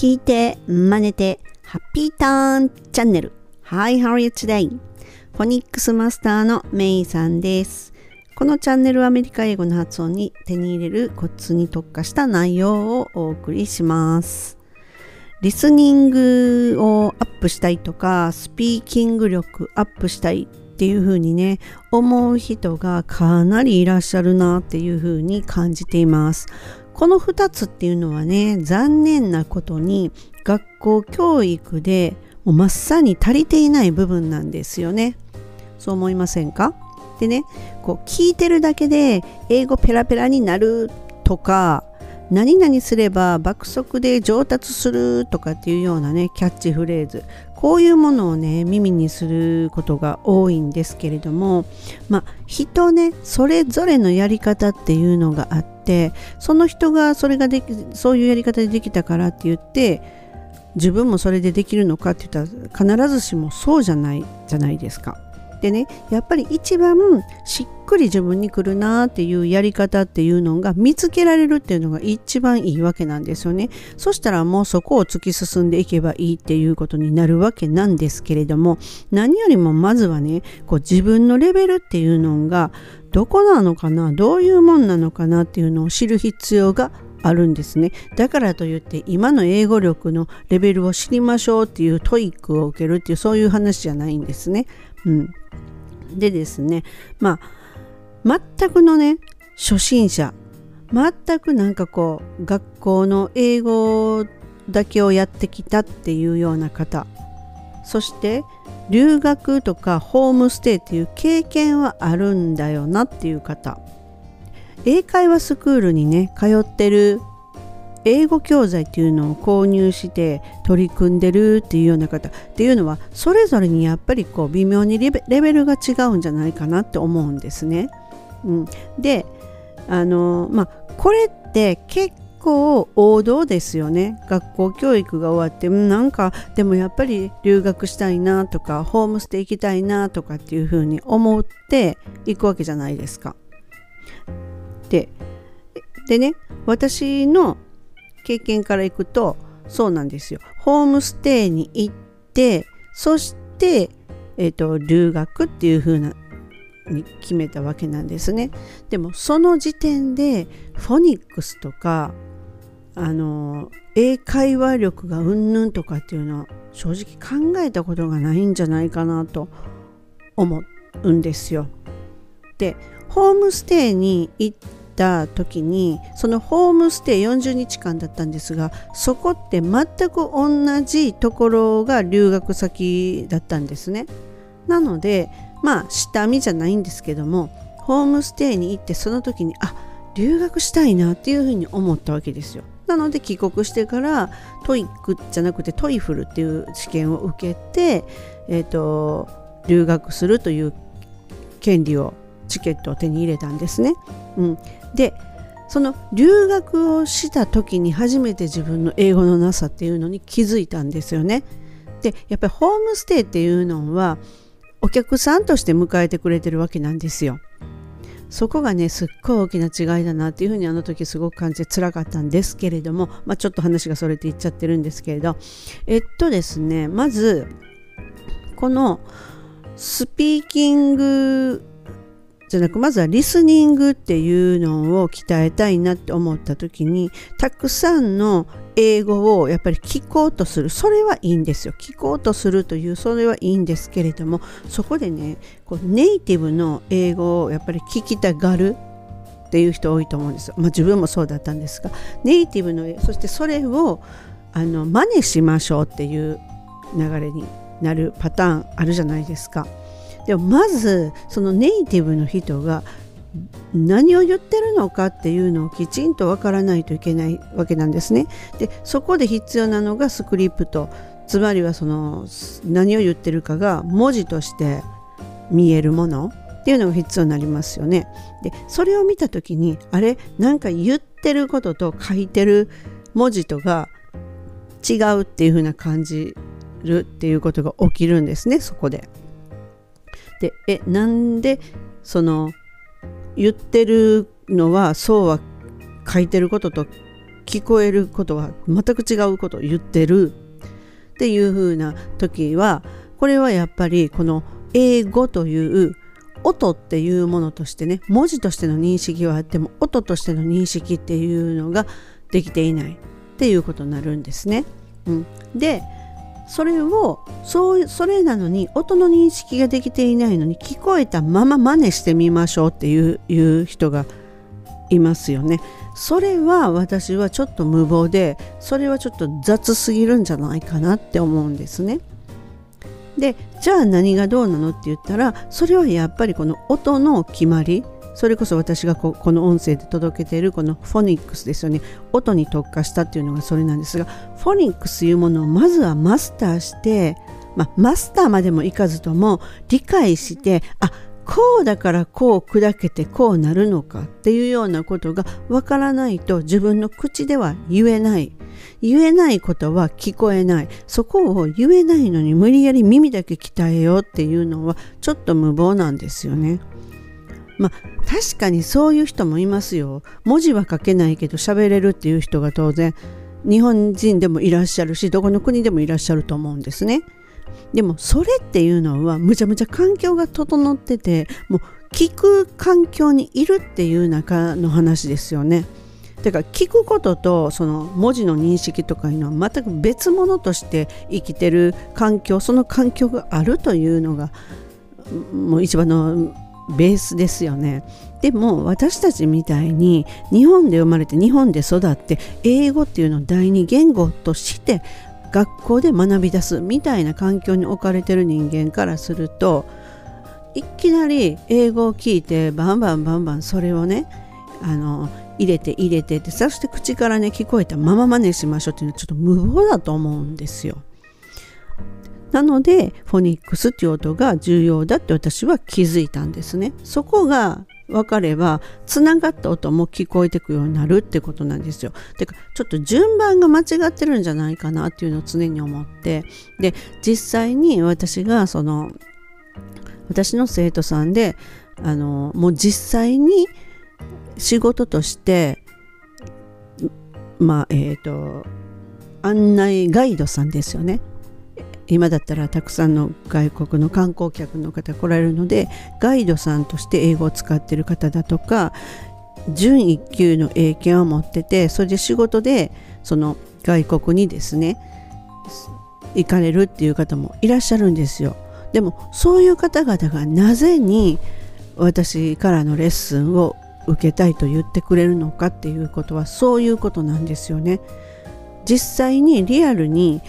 聞いて、真似て、ハッピーターンチャンネル。Hi, how are you today? フォニックスマスターのメイさんです。このチャンネルはアメリカ英語の発音に手に入れるコツに特化した内容をお送りします。リスニングをアップしたいとか、スピーキング力アップしたいっていう風にね、思う人がかなりいらっしゃるなっていう風に感じています。この2つっていうのはね残念なことに学校教育でもうまっさに足りていない部分なんですよね。そう思いませんか？でねこう聞いてるだけで英語ペラペラになるとか何々すれば爆速で上達するとかっていうようなねキャッチフレーズこういうものをね耳にすることが多いんですけれどもまあ人ねそれぞれのやり方っていうのがあってその人がそれができそういうやり方でできたからって言って自分もそれでできるのかって言ったら必ずしもそうじゃないじゃないですか。でねやっぱり一番しっくり自分に来るなっていうやり方っていうのが見つけられるっていうのが一番いいわけなんですよね。そしたらもうそこを突き進んでいけばいいっていうことになるわけなんですけれども何よりもまずはねこう自分のレベルっていうのがどこなのかなどういうもんなのかなっていうのを知る必要があるんですねだからといって今の英語力のレベルを知りましょうっていう TOEIC を受けるっていうそういう話じゃないんですね。うん、でですねまあ全くのね初心者全くなんかこう学校の英語だけをやってきたっていうような方そして留学とかホームステイっていう経験はあるんだよなっていう方英会話スクールにね通ってる英語教材っていうのを購入して取り組んでるっていうような方っていうのはそれぞれにやっぱりこう微妙にレベルが違うんじゃないかなって思うんですね。うん、であのまあこれって結構王道ですよね学校教育が終わってなんかでもやっぱり留学したいなとかホームステイ行きたいなとかっていうふうに思って行くわけじゃないですか。ででね私の経験からいくとそうなんですよホームステイに行ってそして、えーと、留学っていう風なに決めたわけなんですねでもその時点でフォニックスとかあの英会話力がうんぬんとかっていうのは正直考えたことがないんじゃないかなと思うんですよ。でホームステイに行った時にそのホームステイ40日間だったんですがそこって全く同じところが留学先だったんですね。なのでまあ下見じゃないんですけどもホームステイに行ってその時にあ留学したいなっていうふうに思ったわけですよ。なので帰国してから TOEIC じゃなくて TOEFL っていう試験を受けて、えーと、留学するという権利をチケットを手に入れたんですね。うん、でその留学をした時に初めて自分の英語力のなさっていうのに気づいたんですよね。でやっぱりホームステイっていうのはお客さんとして迎えてくれてるわけなんですよ。そこがねすっごい大きな違いだなっていうふうにあの時すごく感じてつらかったんですけれども、まあ、ちょっと話がそれていっちゃってるんですけれどえっとですねまずこのスピーキングじゃなくまずはリスニングっていうのを鍛えたいなって思った時にたくさんの英語をやっぱり聞こうとする。それはいいんですよ。聞こうとするというそれはいいんですけれどもそこでねこうネイティブの英語をやっぱり聞きたがるっていう人多いと思うんですよ、まあ、自分もそうだったんですが。ネイティブのそしてそれをあの真似しましょうっていう流れになるパターンあるじゃないですか。でもまずそのネイティブの人が何を言ってるのかっていうのをきちんとわからないといけないわけなんですね。でそこで必要なのがスクリプトつまりはその何を言ってるかが文字として見えるものっていうのが必要になりますよね。でそれを見た時にあれ？なんか言ってることと書いてる文字とが違うっていう風な感じるっていうことが起きるんですねそこで。でえなんでその言ってるのはそうは書いてることと聞こえることは全く違うことを言ってるっていう風な時はこれはやっぱりこの英語という音っていうものとしてね文字としての認識はあっても音としての認識っていうのができていないっていうことになるんですね。うん、でそれをそうそれなのに音の認識ができていないのに聞こえたまま真似してみましょうっていういう人がいますよね。それは私はちょっと無謀でそれはちょっと雑すぎるんじゃないかなって思うんですね。でじゃあ何がどうなのって言ったらそれはやっぱりこの音の決まりそれこそ私がここの音声で届けているこのフォニックスですよね。音に特化したっていうのがそれなんですがフォニックスというものをまずはマスターして、まあ、マスターまでもいかずとも理解してあこうだからこう砕けてこうなるのかっていうようなことがわからないと自分の口では言えない。言えないことは聞こえない。そこを言えないのに無理やり耳だけ鍛えようっていうのはちょっと無謀なんですよね。まあ確かにそういう人もいますよ。文字は書けないけど喋れるっていう人が当然日本人でもいらっしゃるしどこの国でもいらっしゃると思うんですね。でもそれっていうのはむちゃむちゃ環境が整っててもう聞く環境にいるっていう中の話ですよね。だから聞くこととその文字の認識とかいうのは全く別物として生きてる環境その環境があるというのがもう一番のベースですよね。でも私たちみたいに日本で生まれて日本で育って英語っていうのを第二言語として学校で学び出すみたいな環境に置かれてる人間からするといきなり英語を聞いてバンバンバンバンそれをねあの入れて入れてってそして口からね聞こえたまま真似しましょうっていうのはちょっと無謀だと思うんですよ。なのでフォニックスっていう音が重要だって私は気づいたんですね。そこが分かればつながった音も聞こえてくようになるってことなんですよ。てかちょっと順番が間違ってるんじゃないかなっていうのを常に思ってで実際に私がその私の生徒さんであのもう実際に仕事としてまあえっ、ー、と案内ガイドさんですよね今だったらたくさんの外国の観光客の方来られるのでガイドさんとして英語を使ってる方だとか準1級の英検を持っててそれで仕事でその外国にですね行かれるっていう方もいらっしゃるんですよ。でもそういう方々がなぜに私からのレッスンを受けたいと言ってくれるのかっていうことはそういうことなんですよね。実際にリアルに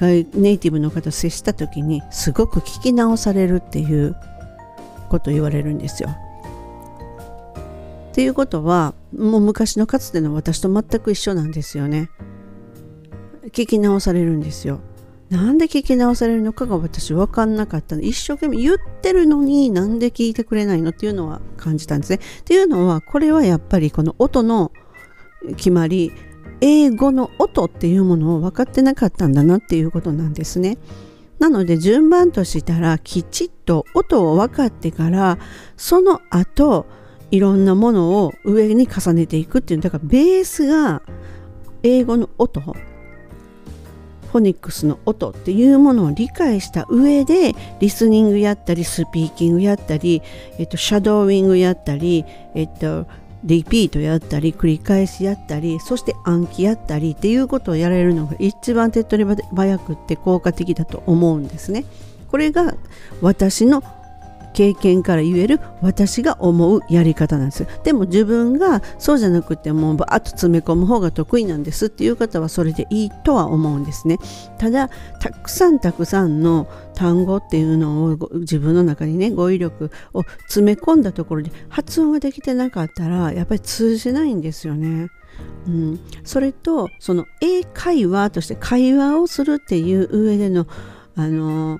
ネイティブの方接した時にすごく聞き直されるっていうこと言われるんですよ。っていうことはもう昔のかつての私と全く一緒なんですよね。聞き直されるんですよ。なんで聞き直されるのかが私分かんなかったの一生懸命言ってるのになんで聞いてくれないのっていうのは感じたんですね。っていうのはこれはやっぱりこの音の決まり英語の音っていうものを分かってなかったんだなっていうことなんですね。なので順番としたらきちっと音を分かってからその後いろんなものを上に重ねていくっていうだからベースが英語の音フォニックスの音っていうものを理解した上でリスニングやったりスピーキングやったり、えっと、シャドーウィングやったり、えっと、リピートやったり繰り返しやったりそして暗記やったりっていうことをやられるのが一番手っ取り早くって効果的だと思うんですね。これが私の経験から言える私が思うやり方なんです。でも自分がそうじゃなくてもうバーッと詰め込む方が得意なんですっていう方はそれでいいとは思うんですね。ただたくさんたくさんの単語っていうのを自分の中にね語彙力を詰め込んだところで発音ができてなかったらやっぱり通じないんですよね。うん、それとその英会話として会話をするっていう上でのあの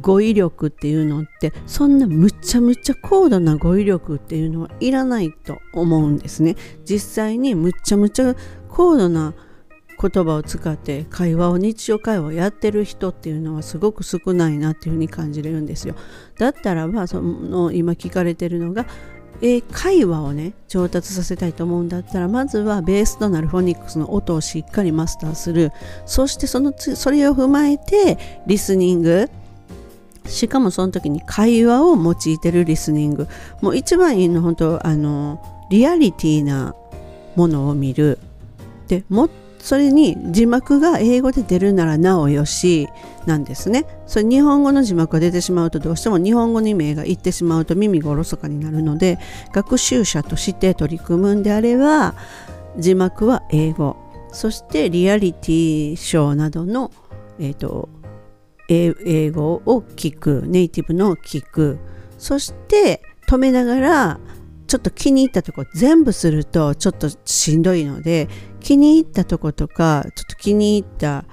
語彙力っていうのってそんなむちゃむちゃ高度な語彙力っていうのはいらないと思うんですね。実際にむちゃむちゃ高度な言葉を使って会話を日常会話をやってる人っていうのはすごく少ないなっていうふうに感じれるんですよ。だったらばその今聞かれてるのが英会話をね上達させたいと思うんだったらまずはベースとなるフォニックスの音をしっかりマスターする。そしてそのそれを踏まえてリスニングしかもその時に会話を用いてるリスニング。もう一番いいの本当あのリアリティなものを見る。でもそれに字幕が英語で出るならなおよしなんですね。それ日本語の字幕が出てしまうとどうしても日本語に目がいってしまうと耳がおろそかになるので学習者として取り組むんであれば字幕は英語。そしてリアリティショーなどの、えーと、英語を聞くネイティブの聞く。そして止めながらちょっと気に入ったとこ全部するとちょっとしんどいので気に入ったとことかちょっと気に入った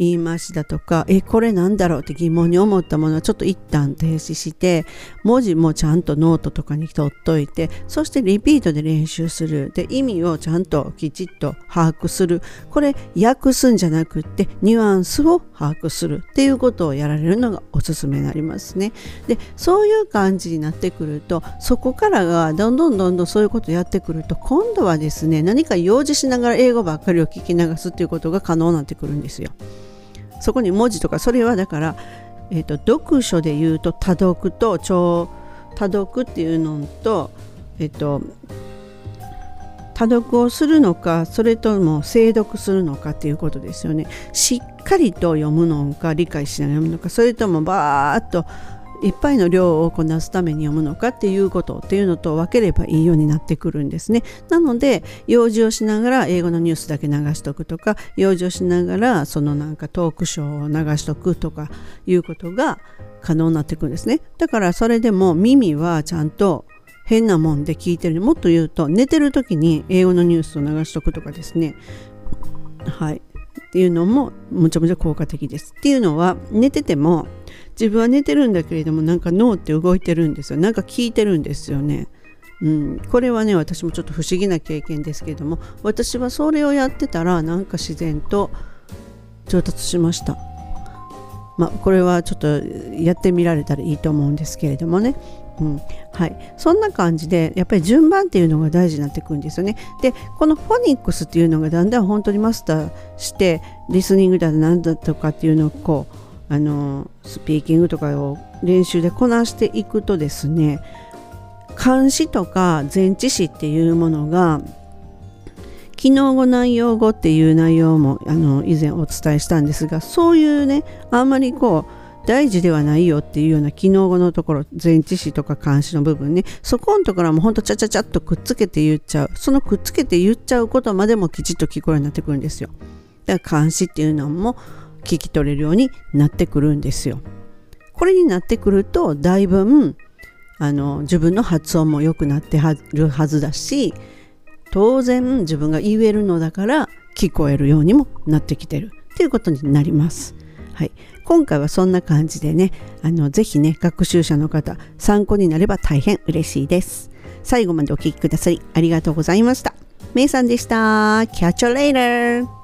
言い回しだとかえこれなんだろう？って疑問に思ったものはちょっと一旦停止して文字もちゃんとノートとかに取っといてそしてリピートで練習する。で意味をちゃんときちっと把握する。これ訳すんじゃなくってニュアンスを把握する。っていうことをやられるのがおすすめになりますね。でそういう感じになってくるとそこからがどんどんどんどんそういうことをやってくると今度はですね何か用事しながら英語ばっかりを聞き流すっていうことが可能になってくるんですよ。そこに文字とかそれはだから、えーと、読書で言うと多読と超多読っていうのと,、えーと、多読をするのかそれとも精読するのかっていうことですよね。しっかりと読むのか理解しながら読むのかそれともバーッといっぱいの量をこなすために読むのかっていうことっていうのと分ければいいようになってくるんですね。なので用事をしながら英語のニュースだけ流しとくとか用事をしながらそのなんかトークショーを流しとくとかいうことが可能になってくるんですね。だからそれでも耳はちゃんと変なもんで聞いてるもっと言うと寝てる時に英語のニュースを流しとくとかですねはいっていうのもむちゃむちゃ効果的ですっていうのは寝てても自分は寝てるんだけれどもなんか脳って動いてるんですよなんか聞いてるんですよね。うん、これはね私もちょっと不思議な経験ですけれども私はそれをやってたらなんか自然と上達しました。まあ、これはちょっとやってみられたらいいと思うんですけれどもね。うんはい、そんな感じでやっぱり順番っていうのが大事になってくるんですよね。でこのフォニックスっていうのがだんだん本当にマスターしてリスニングだなんだとかっていうのをこうあのスピーキングとかを練習でこなしていくとですね漢詩とか前置詞っていうものが機能語内容語っていう内容もあの以前お伝えしたんですがそういうねあんまりこう大事ではないよっていうような機能語のところ前置詞とか漢詩の部分ねそこのところはもうほんとちゃちゃちゃっとくっつけて言っちゃう。そのくっつけて言っちゃうことまでもきちっと聞こえるようになってくるんですよ。だから漢詩っていうのも聞き取れるようになってくるんですよ。これになってくるとだいぶあの自分の発音も良くなってはるはずだし当然自分が言えるのだから聞こえるようにもなってきてるっていうことになります。はい、今回はそんな感じでねあのぜひね学習者の方参考になれば大変嬉しいです。最後までお聴きくださりありがとうございました。めいさんでした。Catch you later!